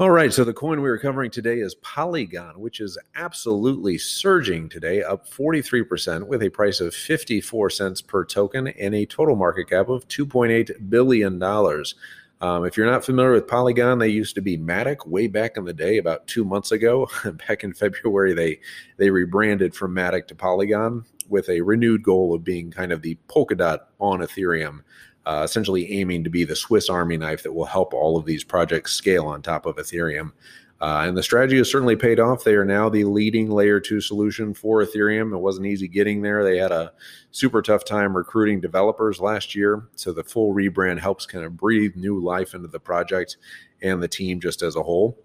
All right, so the coin we are covering today is Polygon, which is absolutely surging today, up 43% with a price of 54 cents per token and a total market cap of $2.8 billion. Um, if you're not familiar with Polygon, they used to be Matic way back in the day, about two months ago. back in February, they they rebranded from Matic to Polygon with a renewed goal of being kind of the Polkadot on Ethereum uh, essentially aiming to be the Swiss Army knife that will help all of these projects scale on top of Ethereum. Uh, and the strategy has certainly paid off. They are now the leading layer two solution for Ethereum. It wasn't easy getting there. They had a super tough time recruiting developers last year. So the full rebrand helps kind of breathe new life into the project and the team just as a whole.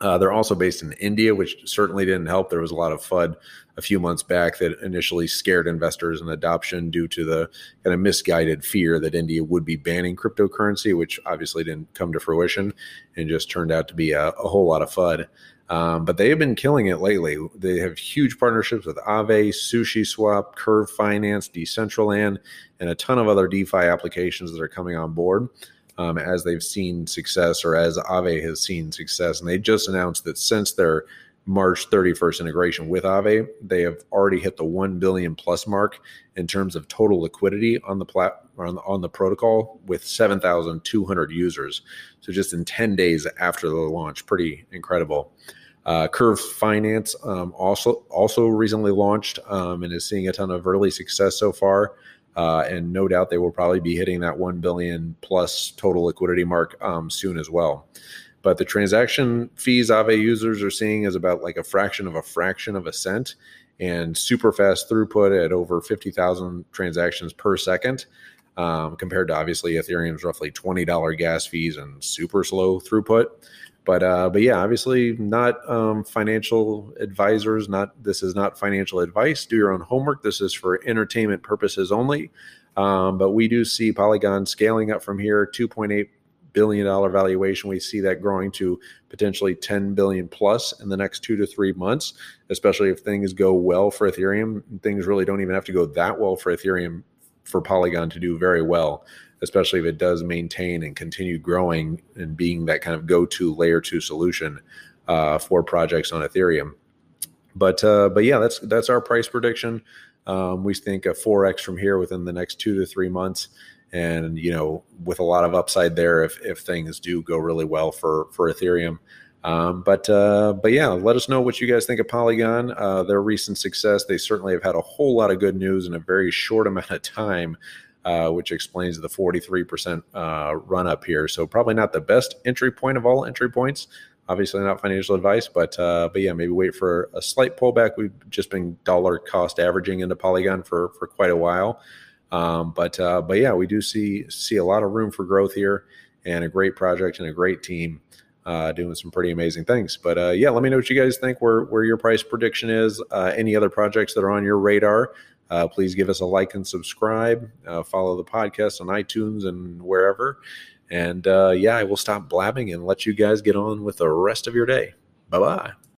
Uh, they're also based in India, which certainly didn't help. There was a lot of FUD a few months back that initially scared investors in adoption due to the kind of misguided fear that India would be banning cryptocurrency, which obviously didn't come to fruition and just turned out to be a, a whole lot of FUD. Um, but they have been killing it lately. They have huge partnerships with Aave, Sushi Swap, Curve Finance, Decentraland, and a ton of other DeFi applications that are coming on board um, as they've seen success or as Aave has seen success. And they just announced that since their March 31st integration with Aave, they have already hit the 1 billion plus mark in terms of total liquidity on the plat on the, on the protocol with 7,200 users. So just in 10 days after the launch, pretty incredible. Uh, Curve Finance um, also also recently launched um, and is seeing a ton of early success so far. Uh, and no doubt they will probably be hitting that 1 billion plus total liquidity mark um, soon as well. But the transaction fees Aave users are seeing is about like a fraction of a fraction of a cent and super fast throughput at over 50,000 transactions per second. Um, compared to obviously Ethereum's roughly $20 gas fees and super slow throughput. But uh, but yeah, obviously not um, financial advisors. Not this is not financial advice. Do your own homework. This is for entertainment purposes only. Um, but we do see Polygon scaling up from here. Two point eight billion dollar valuation. We see that growing to potentially 10 billion plus in the next two to three months, especially if things go well for Ethereum. Things really don't even have to go that well for Ethereum for Polygon to do very well especially if it does maintain and continue growing and being that kind of go-to layer two solution uh, for projects on Ethereum. But uh, but yeah, that's that's our price prediction. Um, we think a four x from here within the next two to three months, and you know with a lot of upside there if if things do go really well for for Ethereum. Um, but uh, but yeah, let us know what you guys think of Polygon. Uh, their recent success, they certainly have had a whole lot of good news in a very short amount of time uh, which explains the 43% uh, run up here. So probably not the best entry point of all entry points. Obviously, not financial advice, but uh, but yeah, maybe wait for a slight pullback. We've just been dollar cost averaging into Polygon for for quite a while, um, but uh, but yeah, we do see see a lot of room for growth here, and a great project and a great team. Uh, doing some pretty amazing things. But uh, yeah, let me know what you guys think. Where where your price prediction is. Uh, any other projects that are on your radar? Uh, please give us a like and subscribe. Uh, follow the podcast on iTunes and wherever. And uh, yeah, I will stop blabbing and let you guys get on with the rest of your day. Bye bye.